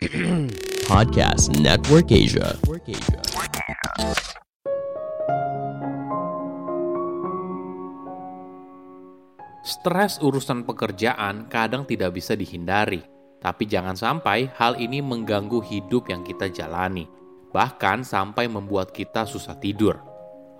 Podcast Network Asia. Stres urusan pekerjaan kadang tidak bisa dihindari, tapi jangan sampai hal ini mengganggu hidup yang kita jalani, bahkan sampai membuat kita susah tidur.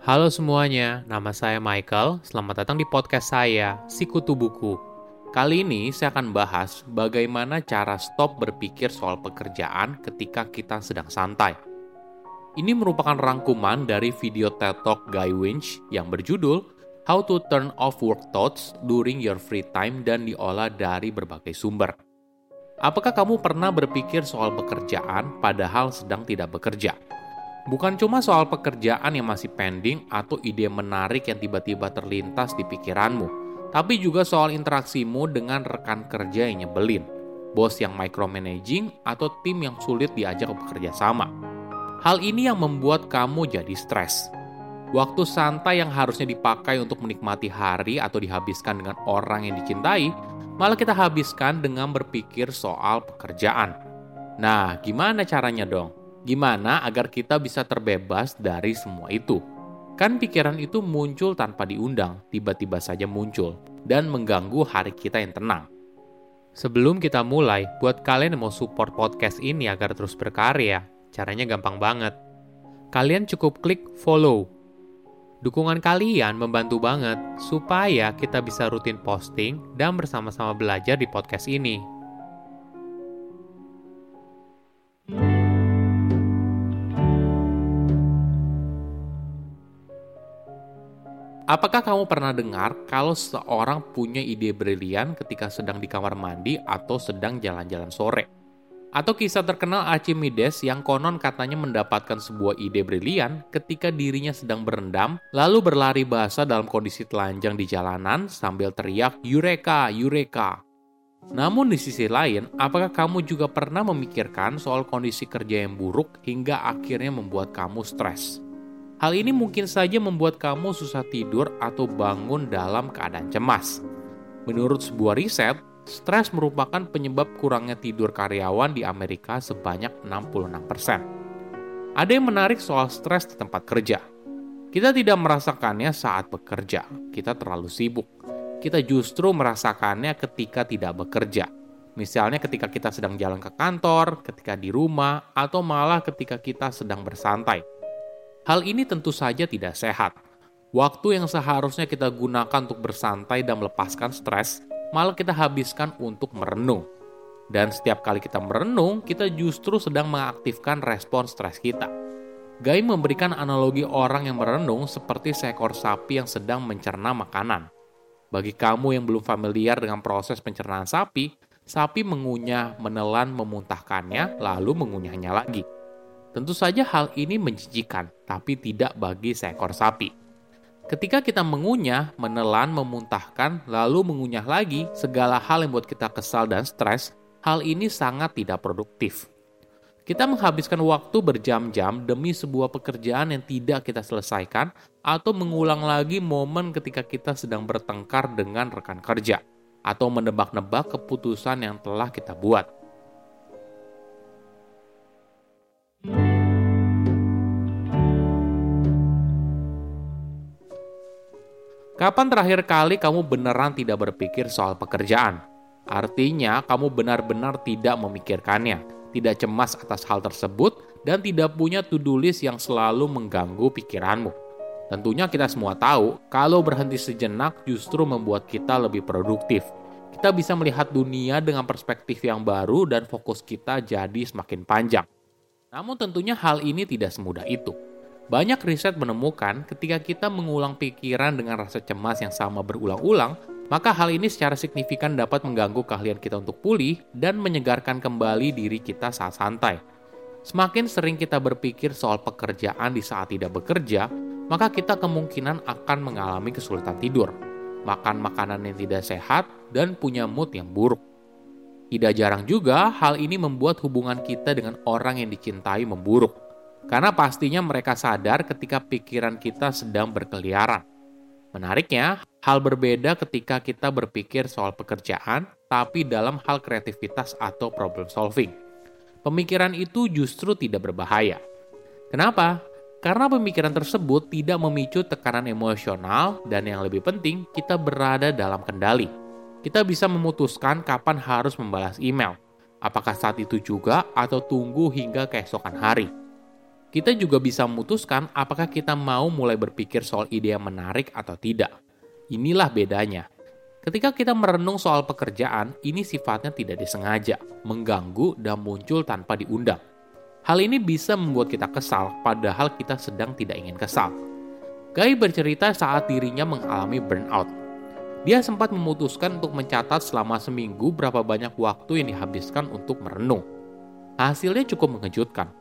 Halo semuanya, nama saya Michael. Selamat datang di podcast saya, Sikutu Buku. Kali ini saya akan bahas bagaimana cara stop berpikir soal pekerjaan ketika kita sedang santai. Ini merupakan rangkuman dari video TED Talk Guy Winch yang berjudul How to Turn Off Work Thoughts During Your Free Time dan diolah dari berbagai sumber. Apakah kamu pernah berpikir soal pekerjaan padahal sedang tidak bekerja? Bukan cuma soal pekerjaan yang masih pending atau ide menarik yang tiba-tiba terlintas di pikiranmu, tapi juga soal interaksimu dengan rekan kerja yang nyebelin, bos yang micromanaging, atau tim yang sulit diajak bekerja sama. Hal ini yang membuat kamu jadi stres. Waktu santai yang harusnya dipakai untuk menikmati hari atau dihabiskan dengan orang yang dicintai, malah kita habiskan dengan berpikir soal pekerjaan. Nah, gimana caranya dong? Gimana agar kita bisa terbebas dari semua itu? Kan pikiran itu muncul tanpa diundang, tiba-tiba saja muncul, dan mengganggu hari kita yang tenang. Sebelum kita mulai, buat kalian yang mau support podcast ini agar terus berkarya, caranya gampang banget. Kalian cukup klik follow. Dukungan kalian membantu banget supaya kita bisa rutin posting dan bersama-sama belajar di podcast ini. Apakah kamu pernah dengar kalau seorang punya ide brilian ketika sedang di kamar mandi atau sedang jalan-jalan sore? Atau kisah terkenal Archimedes yang konon katanya mendapatkan sebuah ide brilian ketika dirinya sedang berendam, lalu berlari basah dalam kondisi telanjang di jalanan sambil teriak, Eureka, Eureka. Namun di sisi lain, apakah kamu juga pernah memikirkan soal kondisi kerja yang buruk hingga akhirnya membuat kamu stres? Hal ini mungkin saja membuat kamu susah tidur atau bangun dalam keadaan cemas. Menurut sebuah riset, stres merupakan penyebab kurangnya tidur karyawan di Amerika sebanyak 66%. Ada yang menarik soal stres di tempat kerja. Kita tidak merasakannya saat bekerja, kita terlalu sibuk. Kita justru merasakannya ketika tidak bekerja. Misalnya ketika kita sedang jalan ke kantor, ketika di rumah, atau malah ketika kita sedang bersantai Hal ini tentu saja tidak sehat. Waktu yang seharusnya kita gunakan untuk bersantai dan melepaskan stres, malah kita habiskan untuk merenung. Dan setiap kali kita merenung, kita justru sedang mengaktifkan respon stres kita. Guy memberikan analogi orang yang merenung seperti seekor sapi yang sedang mencerna makanan. Bagi kamu yang belum familiar dengan proses pencernaan sapi, sapi mengunyah, menelan, memuntahkannya, lalu mengunyahnya lagi. Tentu saja hal ini menjijikan, tapi tidak bagi seekor sapi. Ketika kita mengunyah, menelan, memuntahkan, lalu mengunyah lagi segala hal yang buat kita kesal dan stres, hal ini sangat tidak produktif. Kita menghabiskan waktu berjam-jam demi sebuah pekerjaan yang tidak kita selesaikan atau mengulang lagi momen ketika kita sedang bertengkar dengan rekan kerja atau menebak-nebak keputusan yang telah kita buat. Kapan terakhir kali kamu beneran tidak berpikir soal pekerjaan? Artinya, kamu benar-benar tidak memikirkannya, tidak cemas atas hal tersebut, dan tidak punya to-do list yang selalu mengganggu pikiranmu. Tentunya kita semua tahu, kalau berhenti sejenak justru membuat kita lebih produktif. Kita bisa melihat dunia dengan perspektif yang baru dan fokus kita jadi semakin panjang. Namun tentunya hal ini tidak semudah itu. Banyak riset menemukan ketika kita mengulang pikiran dengan rasa cemas yang sama berulang-ulang, maka hal ini secara signifikan dapat mengganggu keahlian kita untuk pulih dan menyegarkan kembali diri kita saat santai. Semakin sering kita berpikir soal pekerjaan di saat tidak bekerja, maka kita kemungkinan akan mengalami kesulitan tidur, makan makanan yang tidak sehat, dan punya mood yang buruk. Tidak jarang juga hal ini membuat hubungan kita dengan orang yang dicintai memburuk karena pastinya mereka sadar ketika pikiran kita sedang berkeliaran. Menariknya, hal berbeda ketika kita berpikir soal pekerjaan, tapi dalam hal kreativitas atau problem solving. Pemikiran itu justru tidak berbahaya. Kenapa? Karena pemikiran tersebut tidak memicu tekanan emosional dan yang lebih penting, kita berada dalam kendali. Kita bisa memutuskan kapan harus membalas email. Apakah saat itu juga atau tunggu hingga keesokan hari. Kita juga bisa memutuskan apakah kita mau mulai berpikir soal ide yang menarik atau tidak. Inilah bedanya. Ketika kita merenung soal pekerjaan, ini sifatnya tidak disengaja, mengganggu, dan muncul tanpa diundang. Hal ini bisa membuat kita kesal, padahal kita sedang tidak ingin kesal. Guy bercerita saat dirinya mengalami burnout. Dia sempat memutuskan untuk mencatat selama seminggu berapa banyak waktu yang dihabiskan untuk merenung. Hasilnya cukup mengejutkan.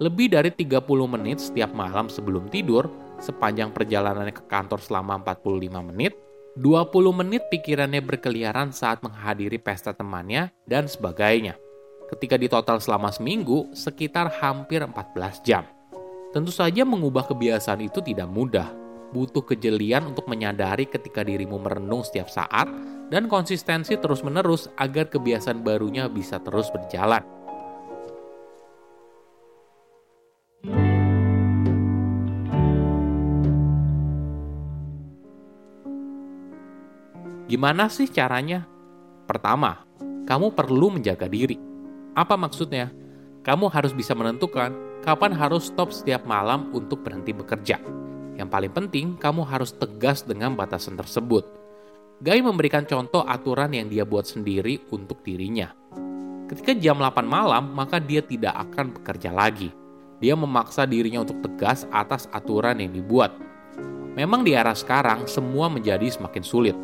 Lebih dari 30 menit setiap malam sebelum tidur, sepanjang perjalanannya ke kantor selama 45 menit, 20 menit pikirannya berkeliaran saat menghadiri pesta temannya, dan sebagainya. Ketika ditotal selama seminggu, sekitar hampir 14 jam. Tentu saja mengubah kebiasaan itu tidak mudah. Butuh kejelian untuk menyadari ketika dirimu merenung setiap saat, dan konsistensi terus-menerus agar kebiasaan barunya bisa terus berjalan. Gimana sih caranya? Pertama, kamu perlu menjaga diri. Apa maksudnya? Kamu harus bisa menentukan kapan harus stop setiap malam untuk berhenti bekerja. Yang paling penting, kamu harus tegas dengan batasan tersebut. Guy memberikan contoh aturan yang dia buat sendiri untuk dirinya. Ketika jam 8 malam, maka dia tidak akan bekerja lagi. Dia memaksa dirinya untuk tegas atas aturan yang dibuat. Memang di era sekarang, semua menjadi semakin sulit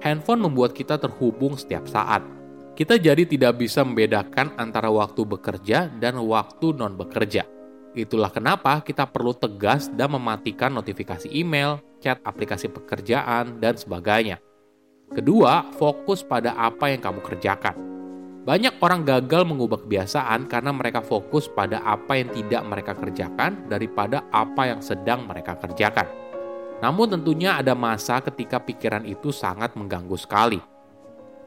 handphone membuat kita terhubung setiap saat. Kita jadi tidak bisa membedakan antara waktu bekerja dan waktu non bekerja. Itulah kenapa kita perlu tegas dan mematikan notifikasi email, chat aplikasi pekerjaan, dan sebagainya. Kedua, fokus pada apa yang kamu kerjakan. Banyak orang gagal mengubah kebiasaan karena mereka fokus pada apa yang tidak mereka kerjakan daripada apa yang sedang mereka kerjakan. Namun tentunya ada masa ketika pikiran itu sangat mengganggu sekali.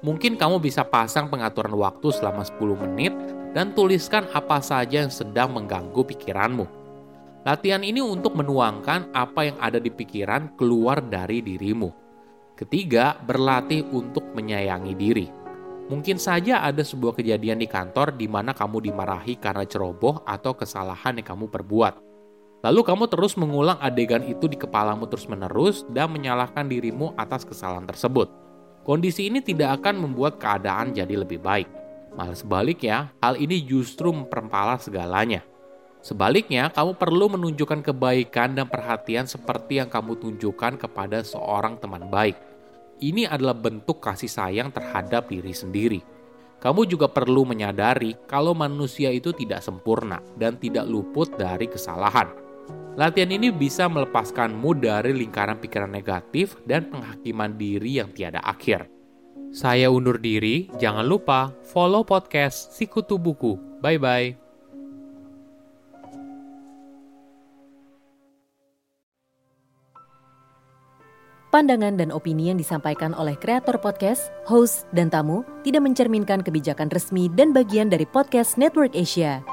Mungkin kamu bisa pasang pengaturan waktu selama 10 menit dan tuliskan apa saja yang sedang mengganggu pikiranmu. Latihan ini untuk menuangkan apa yang ada di pikiran keluar dari dirimu. Ketiga, berlatih untuk menyayangi diri. Mungkin saja ada sebuah kejadian di kantor di mana kamu dimarahi karena ceroboh atau kesalahan yang kamu perbuat Lalu kamu terus mengulang adegan itu di kepalamu terus-menerus dan menyalahkan dirimu atas kesalahan tersebut. Kondisi ini tidak akan membuat keadaan jadi lebih baik. Malah sebaliknya, hal ini justru memperempala segalanya. Sebaliknya, kamu perlu menunjukkan kebaikan dan perhatian seperti yang kamu tunjukkan kepada seorang teman baik. Ini adalah bentuk kasih sayang terhadap diri sendiri. Kamu juga perlu menyadari kalau manusia itu tidak sempurna dan tidak luput dari kesalahan. Latihan ini bisa melepaskanmu dari lingkaran pikiran negatif dan penghakiman diri yang tiada akhir. Saya undur diri, jangan lupa follow podcast Sikutu Buku. Bye-bye. Pandangan dan opini yang disampaikan oleh kreator podcast, host, dan tamu tidak mencerminkan kebijakan resmi dan bagian dari podcast Network Asia.